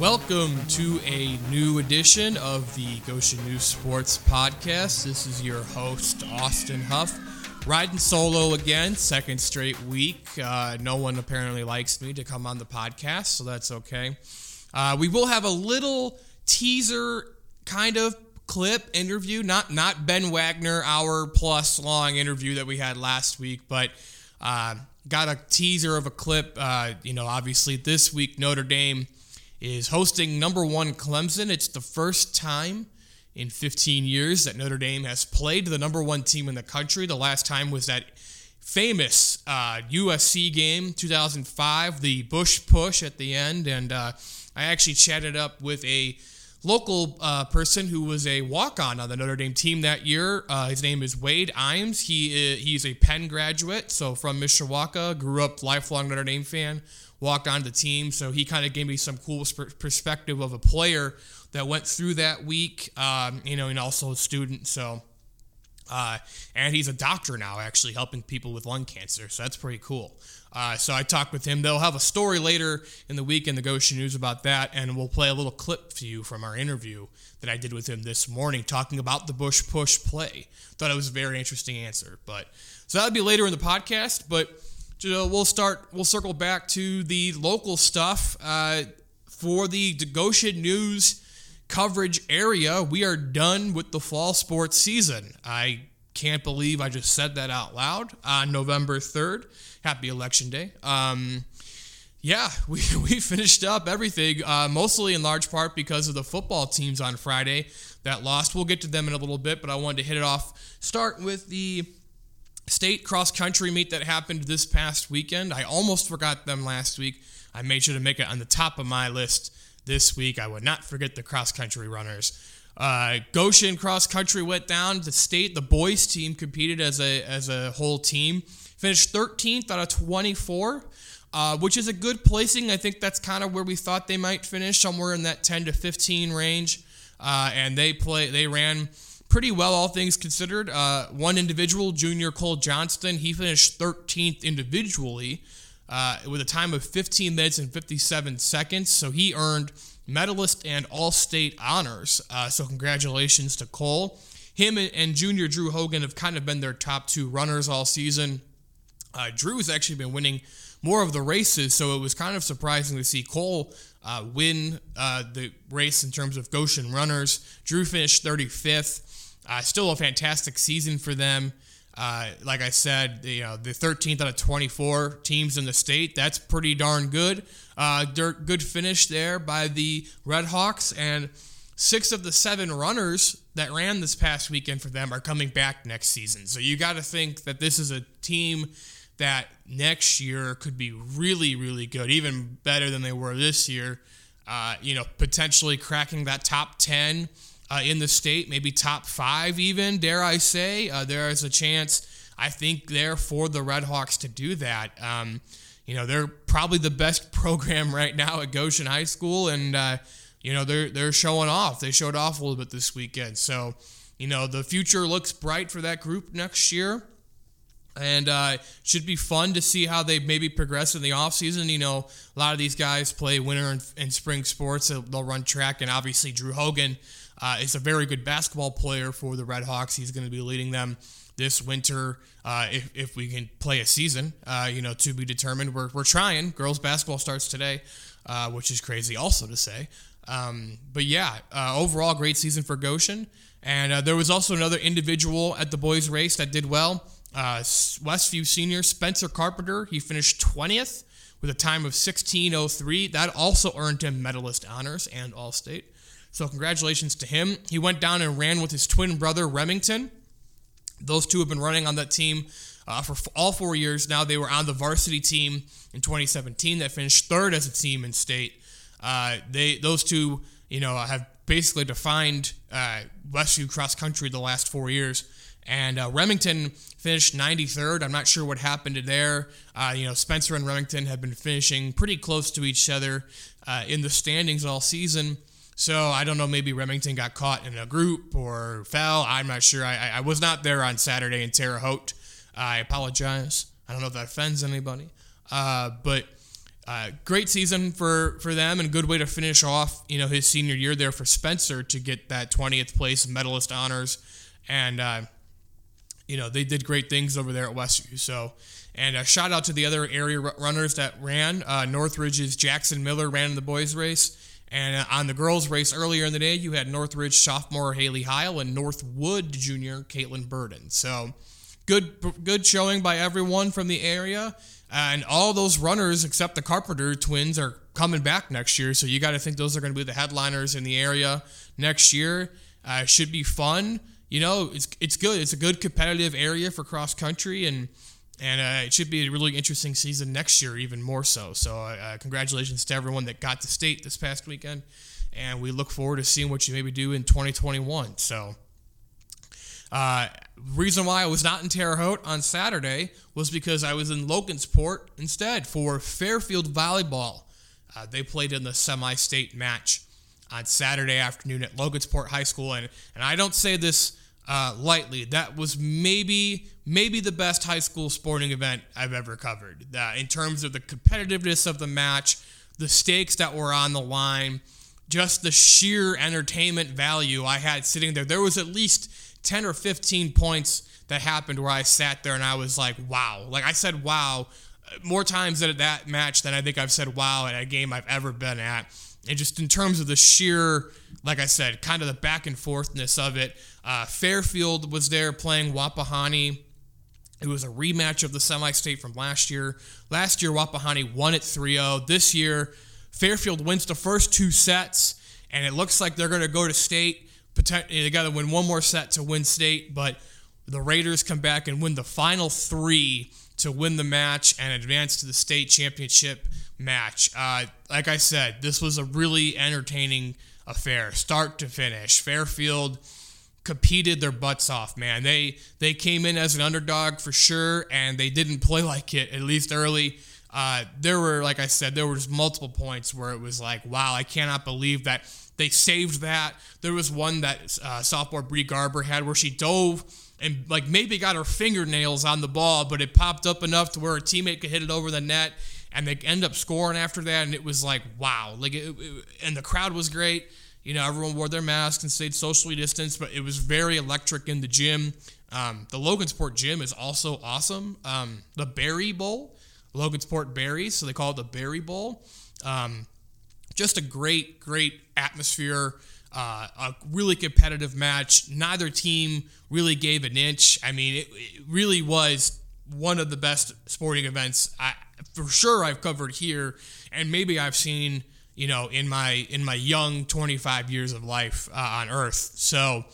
Welcome to a new edition of the Goshen News Sports Podcast. This is your host, Austin Huff. Riding solo again, second straight week. Uh, no one apparently likes me to come on the podcast, so that's okay. Uh, we will have a little teaser kind of clip interview, not not Ben Wagner hour plus long interview that we had last week, but uh, got a teaser of a clip. Uh, you know, obviously this week Notre Dame is hosting number one Clemson. It's the first time in 15 years that Notre Dame has played the number one team in the country. The last time was that famous uh, USC game, 2005, the Bush push at the end. And uh, I actually chatted up with a local uh, person who was a walk-on on the Notre Dame team that year. Uh, his name is Wade Iams. He he's a Penn graduate, so from Mishawaka, grew up lifelong Notre Dame fan walked on the team. So he kind of gave me some cool perspective of a player that went through that week, um, you know, and also a student. So, uh, and he's a doctor now, actually helping people with lung cancer. So that's pretty cool. Uh, so I talked with him. They'll have a story later in the week in the Goshen News about that, and we'll play a little clip for you from our interview that I did with him this morning, talking about the Bush push play. Thought it was a very interesting answer. But so that'll be later in the podcast. But we'll start. We'll circle back to the local stuff uh, for the Goshen News coverage area. We are done with the fall sports season. I can't believe I just said that out loud on November third. Happy Election Day. Um, yeah, we, we finished up everything, uh, mostly in large part because of the football teams on Friday that lost. We'll get to them in a little bit, but I wanted to hit it off. Start with the state cross country meet that happened this past weekend. I almost forgot them last week. I made sure to make it on the top of my list this week. I would not forget the cross country runners. Uh, Goshen cross country went down. The state, the boys team competed as a as a whole team. Finished 13th out of 24, uh, which is a good placing. I think that's kind of where we thought they might finish, somewhere in that 10 to 15 range. Uh, and they play they ran pretty well, all things considered. Uh, one individual, Junior Cole Johnston, he finished 13th individually uh, with a time of 15 minutes and 57 seconds. So he earned medalist and all state honors. Uh, so congratulations to Cole. Him and, Junior Drew Hogan have kind of been their top two runners all season. Uh, Drew has actually been winning more of the races, so it was kind of surprising to see Cole uh, win uh, the race in terms of Goshen runners. Drew finished 35th. Uh, still a fantastic season for them. Uh, like I said, you know, the 13th out of 24 teams in the state. That's pretty darn good. Uh, good finish there by the Red Hawks, and six of the seven runners that ran this past weekend for them are coming back next season. So you got to think that this is a team that next year could be really, really good, even better than they were this year. Uh, you know, potentially cracking that top 10 uh, in the state, maybe top five, even, dare I say. Uh, there is a chance, I think, there for the Red Hawks to do that. Um, you know, they're probably the best program right now at Goshen High School, and, uh, you know, they're, they're showing off. They showed off a little bit this weekend. So, you know, the future looks bright for that group next year and uh, should be fun to see how they maybe progress in the offseason. You know, a lot of these guys play winter and, and spring sports. They'll, they'll, run track, and obviously Drew Hogan uh, is a very good basketball player for the Red Hawks. He's going to be leading them this winter uh, if, if we can play a season. Uh, you know, to be determined. We're, we're trying. Girls basketball starts today, uh, which is crazy also to say. Um, but yeah, uh, overall, great season for Goshen. And uh, there was also another individual at the boys' race that did well. Uh, Westview senior Spencer Carpenter, he finished 20th with a time of 16:03. That also earned him medalist honors and All State. So congratulations to him. He went down and ran with his twin brother Remington. Those two have been running on that team uh, for all four years now. They were on the varsity team in 2017 that finished third as a team in state. Uh, they those two, you know, have basically defined uh, Westview cross country the last four years. And uh, Remington finished 93rd. I'm not sure what happened there. Uh, you know, Spencer and Remington have been finishing pretty close to each other uh, in the standings all season. So I don't know. Maybe Remington got caught in a group or fell. I'm not sure. I, I was not there on Saturday in Terre Haute. I apologize. I don't know if that offends anybody. Uh, but uh, great season for, for them and good way to finish off, you know, his senior year there for Spencer to get that 20th place medalist honors. And, uh, you know, they did great things over there at Westview. So, and a shout out to the other area runners that ran. Uh, Northridge's Jackson Miller ran in the boys' race. And uh, on the girls' race earlier in the day, you had Northridge sophomore Haley Heil and Northwood junior Caitlin Burden. So, good good showing by everyone from the area. And all those runners, except the Carpenter twins, are coming back next year. So you got to think those are going to be the headliners in the area next year. Uh, should be fun. You know, it's it's good. It's a good competitive area for cross country, and and uh, it should be a really interesting season next year, even more so. So uh, congratulations to everyone that got to state this past weekend, and we look forward to seeing what you maybe do in 2021. So. Uh, reason why I was not in Terre Haute on Saturday was because I was in Logansport instead for Fairfield Volleyball. Uh, they played in the semi state match on Saturday afternoon at Logansport High School. And, and I don't say this uh, lightly. That was maybe maybe the best high school sporting event I've ever covered. Uh, in terms of the competitiveness of the match, the stakes that were on the line, just the sheer entertainment value I had sitting there. There was at least 10 or 15 points that happened where I sat there and I was like, wow. Like I said, wow, more times at that match than I think I've said wow at a game I've ever been at. And just in terms of the sheer, like I said, kind of the back and forthness of it. Uh, Fairfield was there playing Wapahani. It was a rematch of the semi state from last year. Last year, Wapahani won it 3 0. This year, Fairfield wins the first two sets, and it looks like they're going to go to state they got to win one more set to win state, but the Raiders come back and win the final three to win the match and advance to the state championship match. Uh, like I said, this was a really entertaining affair, start to finish. Fairfield competed their butts off, man. They they came in as an underdog for sure, and they didn't play like it at least early. Uh, there were, like I said, there was multiple points where it was like, wow, I cannot believe that they saved that. There was one that uh, sophomore Bree Garber had where she dove and like maybe got her fingernails on the ball, but it popped up enough to where a teammate could hit it over the net, and they end up scoring after that. And it was like, wow, like, it, it, and the crowd was great. You know, everyone wore their masks and stayed socially distanced, but it was very electric in the gym. Um, the Logansport gym is also awesome. Um, the Berry Bowl, Logansport Berries, so they call it the Berry Bowl. Um, just a great, great atmosphere. Uh, a really competitive match. Neither team really gave an inch. I mean, it, it really was one of the best sporting events I, for sure I've covered here, and maybe I've seen you know in my in my young 25 years of life uh, on Earth. So,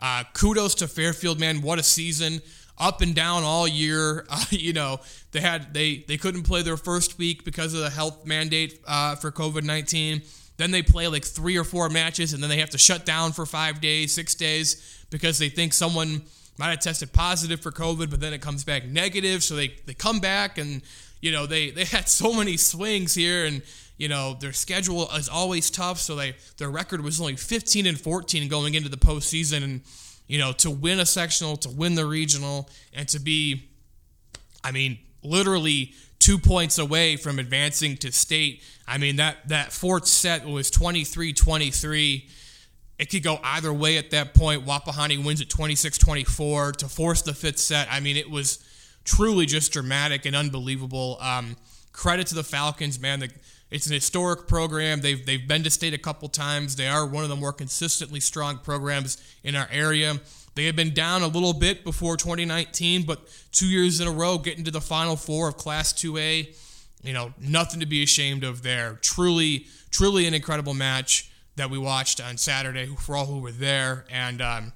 uh, kudos to Fairfield, man! What a season! Up and down all year. Uh, you know, they had they they couldn't play their first week because of the health mandate uh, for COVID 19 then they play like three or four matches, and then they have to shut down for five days, six days, because they think someone might have tested positive for COVID, but then it comes back negative. So they, they come back, and you know they they had so many swings here, and you know their schedule is always tough. So they their record was only 15 and 14 going into the postseason, and you know to win a sectional, to win the regional, and to be, I mean, literally two points away from advancing to state. I mean, that, that fourth set was 23 23. It could go either way at that point. Wapahani wins at 26 24 to force the fifth set. I mean, it was truly just dramatic and unbelievable. Um, credit to the Falcons, man. The, it's an historic program. They've, they've been to state a couple times. They are one of the more consistently strong programs in our area. They had been down a little bit before 2019, but two years in a row getting to the Final Four of Class 2A. You know, nothing to be ashamed of there. Truly, truly an incredible match that we watched on Saturday for all who were there. And um,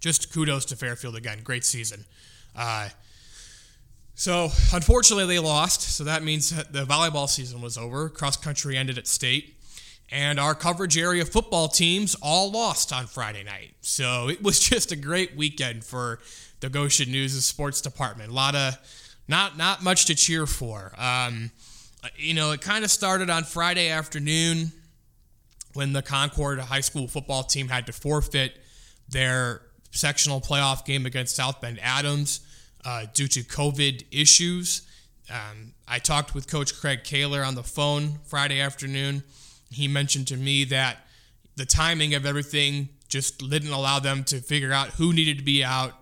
just kudos to Fairfield again. Great season. Uh, so, unfortunately, they lost. So that means that the volleyball season was over. Cross country ended at state and our coverage area football teams all lost on Friday night. So it was just a great weekend for the Goshen News' sports department. A lot of not not much to cheer for. Um, you know, it kind of started on Friday afternoon when the Concord High School football team had to forfeit their sectional playoff game against South Bend Adams uh, due to COVID issues. um, I talked with Coach Craig Koehler on the phone Friday afternoon. He mentioned to me that the timing of everything just didn't allow them to figure out who needed to be out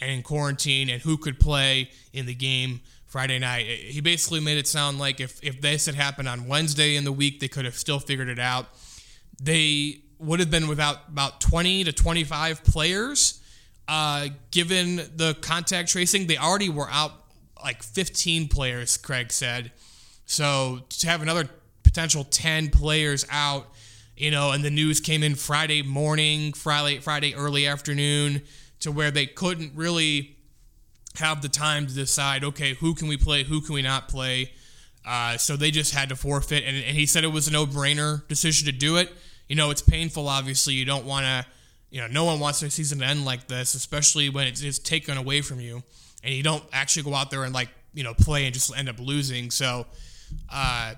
and in quarantine and who could play in the game Friday night. He basically made it sound like if, if this had happened on Wednesday in the week, they could have still figured it out. They would have been without about 20 to 25 players. Uh, given the contact tracing, they already were out like 15 players, Craig said. So to have another potential 10 players out, you know, and the news came in Friday morning, Friday, Friday early afternoon, to where they couldn't really have the time to decide, okay, who can we play, who can we not play. Uh, so they just had to forfeit, and, and he said it was a no-brainer decision to do it. You know, it's painful. Obviously, you don't want to. You know, no one wants their season to end like this, especially when it's, it's taken away from you, and you don't actually go out there and like you know play and just end up losing. So, uh,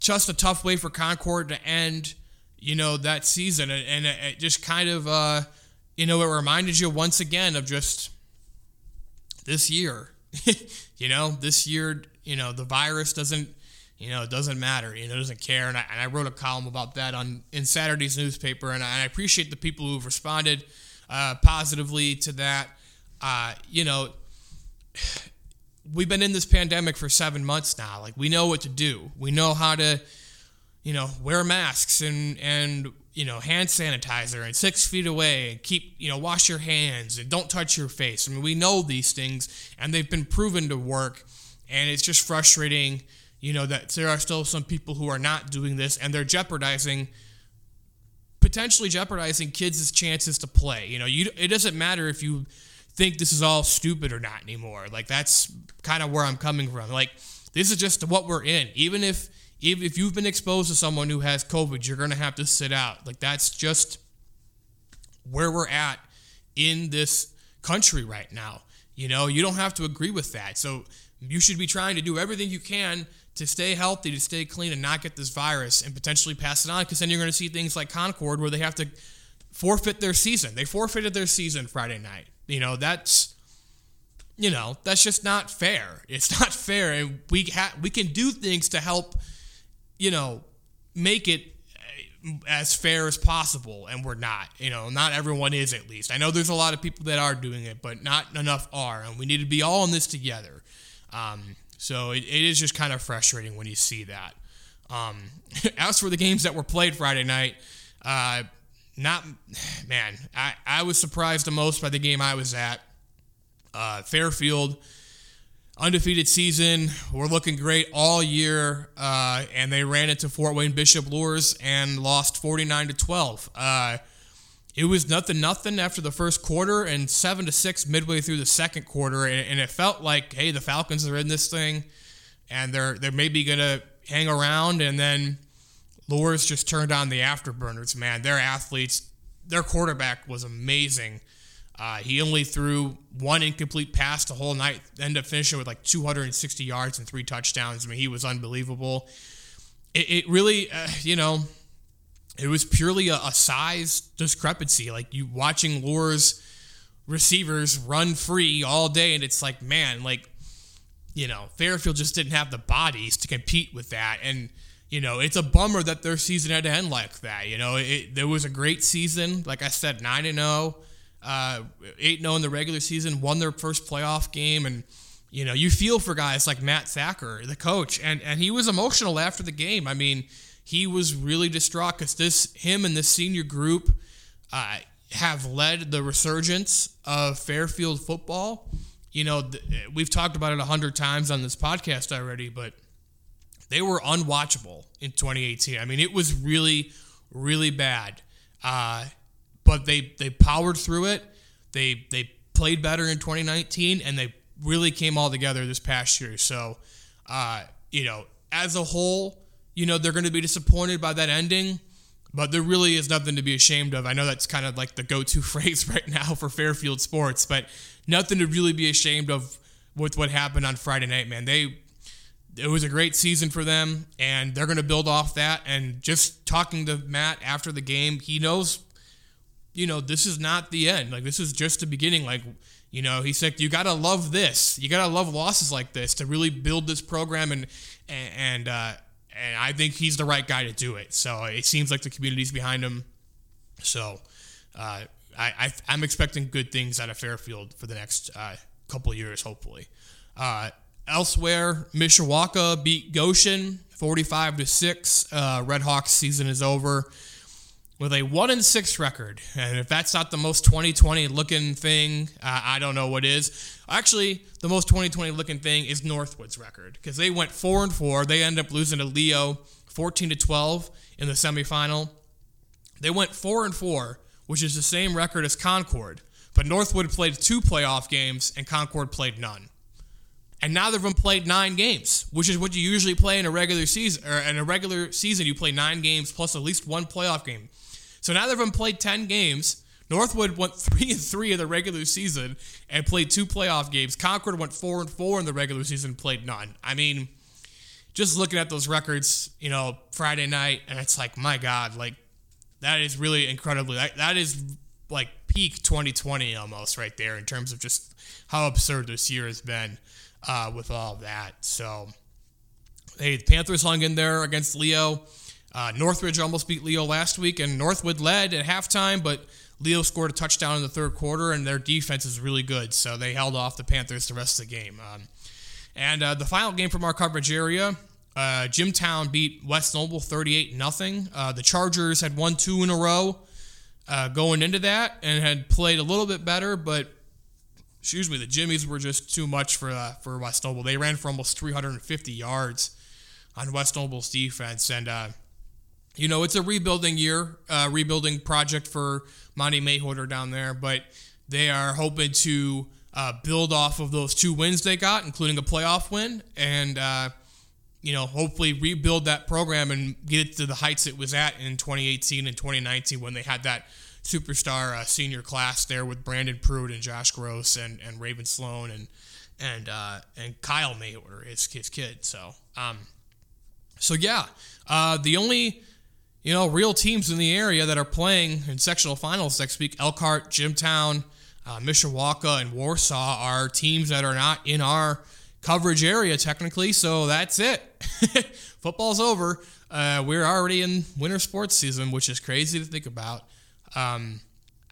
just a tough way for Concord to end. You know that season, and, and it, it just kind of, uh, you know, it reminded you once again of just this year. you know, this year, you know, the virus doesn't you know, it doesn't matter. You know, it doesn't care. And I, and I wrote a column about that on in Saturday's newspaper, and I, appreciate the people who've responded uh, positively to that. Uh, you know, we've been in this pandemic for seven months now. Like we know what to do. We know how to, you know, wear masks and and you know hand sanitizer and six feet away and keep you know wash your hands and don't touch your face. I mean, we know these things, and they've been proven to work. And it's just frustrating you know that there are still some people who are not doing this and they're jeopardizing potentially jeopardizing kids' chances to play. You know, you it doesn't matter if you think this is all stupid or not anymore. Like that's kind of where I'm coming from. Like this is just what we're in. Even if even if you've been exposed to someone who has COVID, you're gonna have to sit out. Like that's just where we're at in this country right now. You know, you don't have to agree with that. So you should be trying to do everything you can to stay healthy, to stay clean, and not get this virus and potentially pass it on. Because then you're going to see things like Concord where they have to forfeit their season. They forfeited their season Friday night. You know, that's you know that's just not fair. It's not fair, and we ha- we can do things to help, you know, make it eh, as fair as possible, and we're not. You know, not everyone is at least. I know there's a lot of people that are doing it, but not enough are, and we need to be all in this together. Um, so it, it is just kind of frustrating when you see that. Um, as for the games that were played Friday night, uh, not man, I, I was surprised the most by the game I was at. Uh, Fairfield, undefeated season. We're looking great all year, uh, and they ran into Fort Wayne Bishop Luers and lost 49 to 12. It was nothing nothing after the first quarter and seven to six midway through the second quarter and, and, it felt like hey the falcons are in this thing and they're they're maybe gonna hang around and then Luers just turned on the afterburners man. Their athletes their quarterback was amazing. Uh, he only threw one incomplete pass the whole night ended up finishing with like 260 yards and three touchdowns. I mean he was unbelievable. It, it really uh, you know it was purely a, a size discrepancy. Like you watching Luers receivers run free all day, and it's like, man, like you know, Fairfield just didn't have the bodies to compete with that, and you know, it's a bummer that their season had to end like that. You know, it, there was a great season, like I said, nine and zero, oh, uh, eight zero oh in the regular season, won their first playoff game, and you know, you feel for guys like Matt Thacker, the coach, and and he was emotional after the game. I mean he was really distraught because this him and this senior group uh, have led the resurgence of Fairfield football. You know, th- we've talked about it a hundred times on this podcast already, but they were unwatchable in 2018. I mean, it was really, really bad. Uh, but they they powered through it. They they played better in 2019, and they really came all together this past year. So, uh, you know, as a whole, you know, they're going to be disappointed by that ending, but there really is nothing to be ashamed of. I know that's kind of like the go to phrase right now for Fairfield sports, but nothing to really be ashamed of with what happened on Friday night, man. They it was a great season for them and they're going to build off that and just talking to Matt after the game, he knows you know, this is not the end. Like this is just the beginning. Like You know, he said you gotta love this. You gotta love losses like this to really build this program, and and uh, and I think he's the right guy to do it. So it seems like the community's behind him. So uh, I, I am expecting good things out of Fairfield for the next uh, couple years, hopefully. Uh, elsewhere, Mishawaka beat Goshen 45 to six. Uh, Red Hawks season is over with a one and six record, and if that's not the most 2020 looking thing, uh, I don't know what is. Actually, the most 2020 looking thing is Northwood's record because they went four and four. They ended up losing to Leo 14 to 12 in the semifinal. They went four and four, which is the same record as Concord, but Northwood played two playoff games and Concord played none. And neither of them played nine games, which is what you usually play in a regular season. Or in a regular season, you play nine games plus at least one playoff game. So neither of them played 10 games. Northwood went 3 and 3 in the regular season and played two playoff games. Concord went 4 and 4 in the regular season, and played none. I mean, just looking at those records, you know, Friday night, and it's like, my God, like, that is really incredibly, that, that is like peak 2020 almost right there in terms of just how absurd this year has been uh, with all that. So, hey, the Panthers hung in there against Leo. Uh, Northridge almost beat Leo last week, and Northwood led at halftime, but Leo scored a touchdown in the third quarter, and their defense is really good, so they held off the Panthers the rest of the game. Um, and uh, the final game from our coverage area, uh, Jimtown beat West Noble 38 0. Uh, the Chargers had won two in a row uh, going into that and had played a little bit better, but excuse me, the Jimmies were just too much for uh, for West Noble. They ran for almost 350 yards on West Noble's defense, and uh, you know, it's a rebuilding year, uh, rebuilding project for Monty Mawhorter down there, but they are hoping to uh, build off of those two wins they got, including a playoff win, and, uh, you know, hopefully rebuild that program and get it to the heights it was at in 2018 and 2019 when they had that superstar uh, senior class there with Brandon Pruitt and Josh Gross and, and Raven Sloan and and uh, and Kyle Mawhorter, his, his kid. So, um, so yeah, uh, the only you know, real teams in the area that are playing in sectional finals next week. Elkhart, Jimtown, uh, Mishawaka, and Warsaw are teams that are not in our coverage area technically. So that's it. Football's over. Uh, we're already in winter sports season, which is crazy to think about. Um,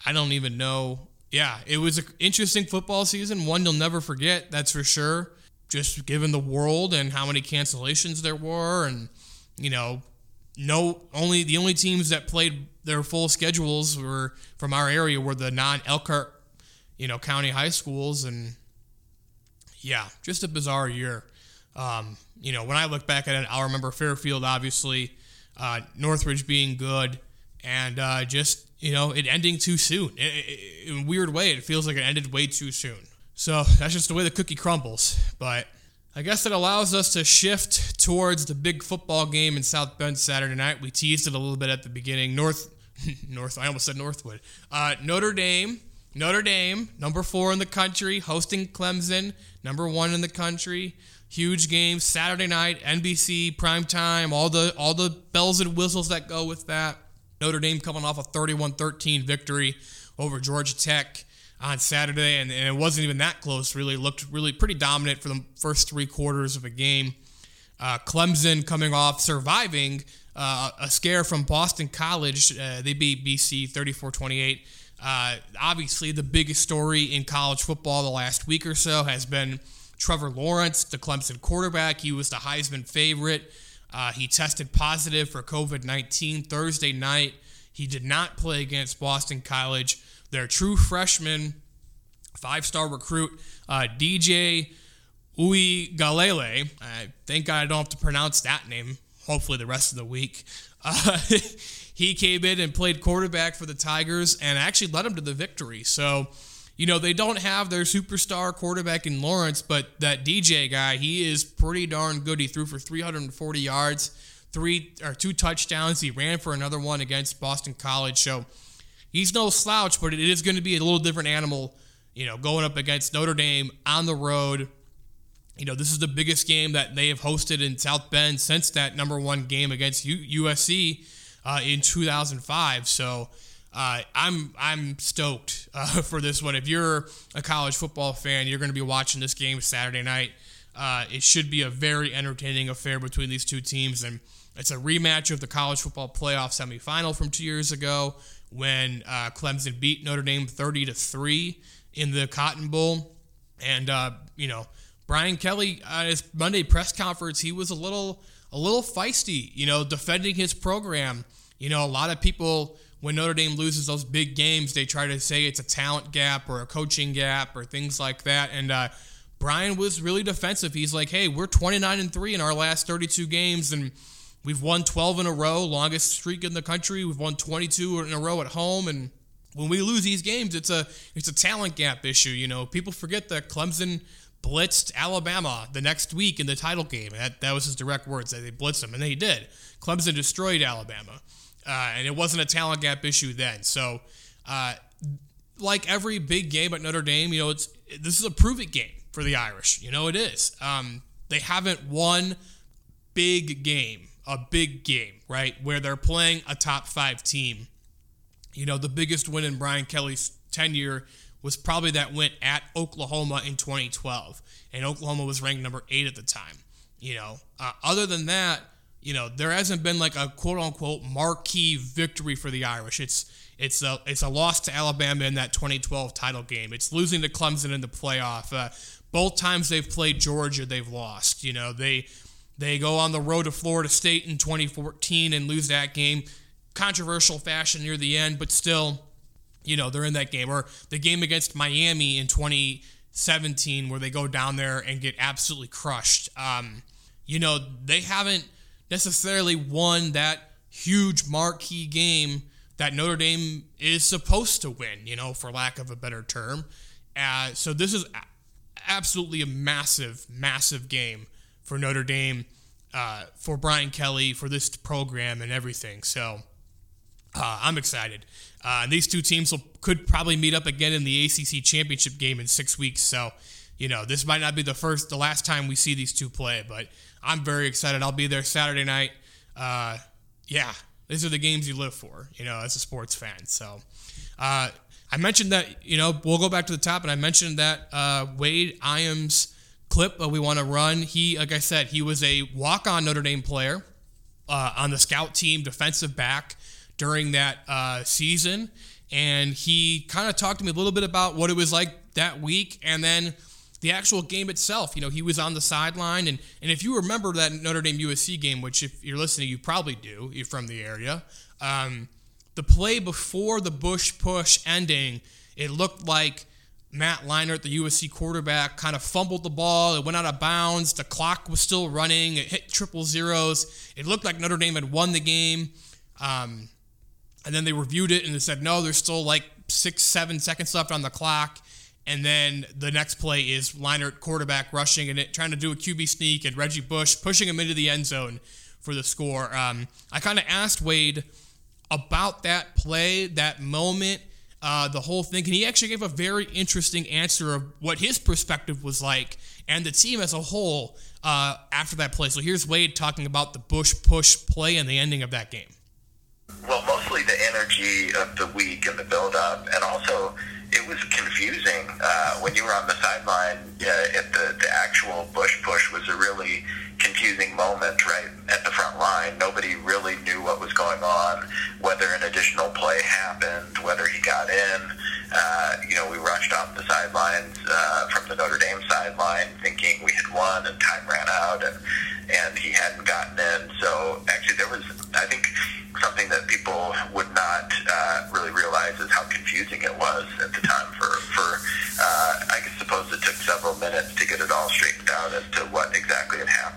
I don't even know. Yeah, it was an interesting football season, one you'll never forget, that's for sure. Just given the world and how many cancellations there were, and you know, no only the only teams that played their full schedules were from our area were the non Elkhart, you know, county high schools and yeah, just a bizarre year. Um, you know, when I look back at it, I'll remember Fairfield obviously, uh, Northridge being good, and uh, just you know it ending too soon. It, it, in a weird way, it feels like it ended way too soon. So that's just the way the cookie crumbles. But I guess it allows us to shift towards the big football game in South Bend Saturday night. We teased it a little bit at the beginning. North, North. I almost said Northwood. Uh, Notre Dame, Notre Dame, number four in the country, hosting Clemson, number one in the country. Huge game Saturday night, NBC prime time. All the all the bells and whistles that go with that. Notre Dame coming off a 31-13 victory over Georgia Tech on Saturday, and, and, it wasn't even that close. Really looked really pretty dominant for the first three quarters of a game. Uh, Clemson coming off surviving uh, a scare from Boston College. Uh, they beat BC 34-28. Uh, obviously, the biggest story in college football the last week or so has been Trevor Lawrence, the Clemson quarterback. He was the Heisman favorite. Uh, he tested positive for COVID 19 Thursday night. He did not play against Boston College their true freshman, five star recruit, uh, DJ Uiagalelei. I thank God I don't have to pronounce that name, hopefully, the rest of the week. Uh, he came in and played quarterback for the Tigers and actually led them to the victory. So, you know, they don't have their superstar quarterback in Lawrence, but that DJ guy, he is pretty darn good. He threw for 340 yards, three or two touchdowns. He ran for another one against Boston College. So, he's no slouch, but it is going to be a little different animal, you know, going up against Notre Dame on the road. You know, this is the biggest game that they have hosted in South Bend since that number one game against USC uh, in 2005. So, uh, I'm I'm stoked uh, for this one. If you're a college football fan, you're going to be watching this game Saturday night. Uh, it should be a very entertaining affair between these two teams, and it's a rematch of the college football playoff semifinal from two years ago when uh, Clemson beat Notre Dame 30 to three in the Cotton Bowl, and uh, you know Brian Kelly at his Monday press conference, he was a little a little feisty, you know, defending his program. You know, a lot of people when Notre Dame loses those big games, they try to say it's a talent gap or a coaching gap or things like that. And uh, Brian was really defensive. He's like, "Hey, we're 29 and three in our last 32 games, and we've won 12 in a row, longest streak in the country. We've won 22 in a row at home, and when we lose these games, it's a it's a talent gap issue. You know, people forget that Clemson." blitzed Alabama the next week in the title game. That, that was his direct words. That they blitzed them, and they did. Clemson destroyed Alabama uh, and it wasn't a talent gap issue then. So, uh, like every big game at Notre Dame, you know, it's this is a prove it game for the Irish. You know, it is. Um, they haven't won big game, a big game, right, where they're playing a top five team. You know, the biggest win in Brian Kelly's tenure was probably that win at Oklahoma in 2012, and Oklahoma was ranked number eight at the time. You know, uh, other than that, you know, there hasn't been like a quote unquote marquee victory for the Irish. It's it's a it's a loss to Alabama in that 2012 title game. It's losing to Clemson in the playoff. Uh, both times they've played Georgia, they've lost. You know, they they go on the road to Florida State in 2014 and lose that game, controversial fashion near the end, but still, you know, they're in that game. Or the game against Miami in 2017 where they go down there and get absolutely crushed. Um, you know, they haven't necessarily won that huge marquee game that Notre Dame is supposed to win, you know, for lack of a better term. Uh, so this is absolutely a massive, massive game for Notre Dame, uh, for Brian Kelly, for this program and everything. So uh, I'm excited. Uh, these two teams will, could probably meet up again in the ACC championship game in six weeks. So, you know, this might not be the first, the last time we see these two play, but I'm very excited. I'll be there Saturday night. Uh, yeah, these are the games you live for, you know, as a sports fan. So, uh, I mentioned that, you know, we'll go back to the top, and I mentioned that uh, Wade Iams clip that we want to run. He, like I said, he was a walk on Notre Dame player uh, on the scout team, defensive back during that uh, season. And he kind of talked to me a little bit about what it was like that week. And then the actual game itself, you know, he was on the sideline. And, and if you remember that Notre Dame USC game, which if you're listening, you probably do, you're from the area, um, the play before the Bush push ending, it looked like Matt Leinart, the USC quarterback, kind of fumbled the ball. It went out of bounds. The clock was still running. It hit triple zeros. It looked like Notre Dame had won the game. Um, and then they reviewed it and they said, no, there's still like six, seven seconds left on the clock. And then the next play is Leinart quarterback rushing and it, trying to do a QB sneak, and Reggie Bush pushing him into the end zone for the score. Um, I kind of asked Wade about that play, that moment, uh, the whole thing, and he actually gave a very interesting answer of what his perspective was like and the team as a whole uh, after that play. So here's Wade talking about the Bush push play and the ending of that game. Well, mostly the energy of the week and the build up, and also it was confusing uh, when you were on the sideline. Uh, at the the actual Bush push was a really confusing moment, right at the front line. Nobody really knew what was going on, whether an additional play happened, whether he got in. Uh, you know, we rushed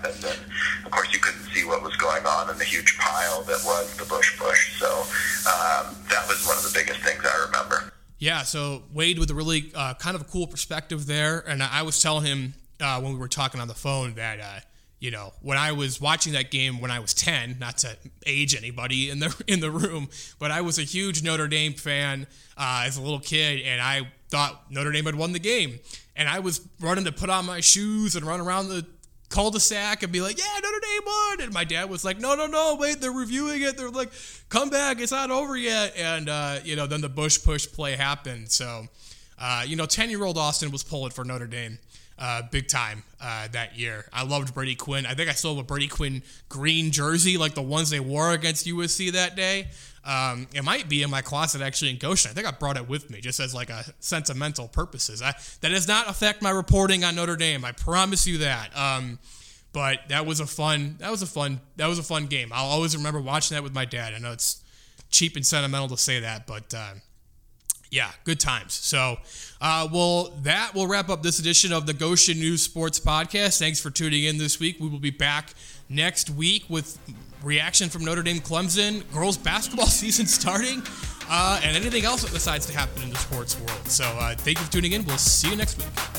happened, and of course you couldn't see what was going on in the huge pile that was the Bush bush. So um, that was one of the biggest things I remember. Yeah, so Wade with a really uh, kind of a cool perspective there, and I was telling him uh, when we were talking on the phone that uh, you know, when I was watching that game when I was 10, not to age anybody in the in the room, but I was a huge Notre Dame fan uh, as a little kid, and I thought Notre Dame had won the game. And I was running to put on my shoes and run around the cul-de-sac and be like, "Yeah, Notre Dame won," and my dad was like, "No, no, no, wait, they're reviewing it. They're like, come back, it's not over yet." And uh, you know, then the Bush push play happened. So, uh, you know, ten-year-old Austin was pulling for Notre Dame. Uh, big time uh, that year. I loved Brady Quinn. I think I still have a Brady Quinn green jersey, like the ones they wore against USC that day. Um, it might be in my closet actually in Goshen. I think I brought it with me just as like a sentimental purposes. I, that does not affect my reporting on Notre Dame. I promise you that. Um, but that was a fun. That was a fun. That was a fun game. I'll always remember watching that with my dad. I know it's cheap and sentimental to say that, but uh, yeah, good times. So, uh, well, that will wrap up this edition of the Goshen News Sports Podcast. Thanks for tuning in this week. We will be back next week with reaction from Notre Dame Clemson, girls basketball season starting, uh, and anything else that decides to happen in the sports world. So, uh, thank you for tuning in. We'll see you next week.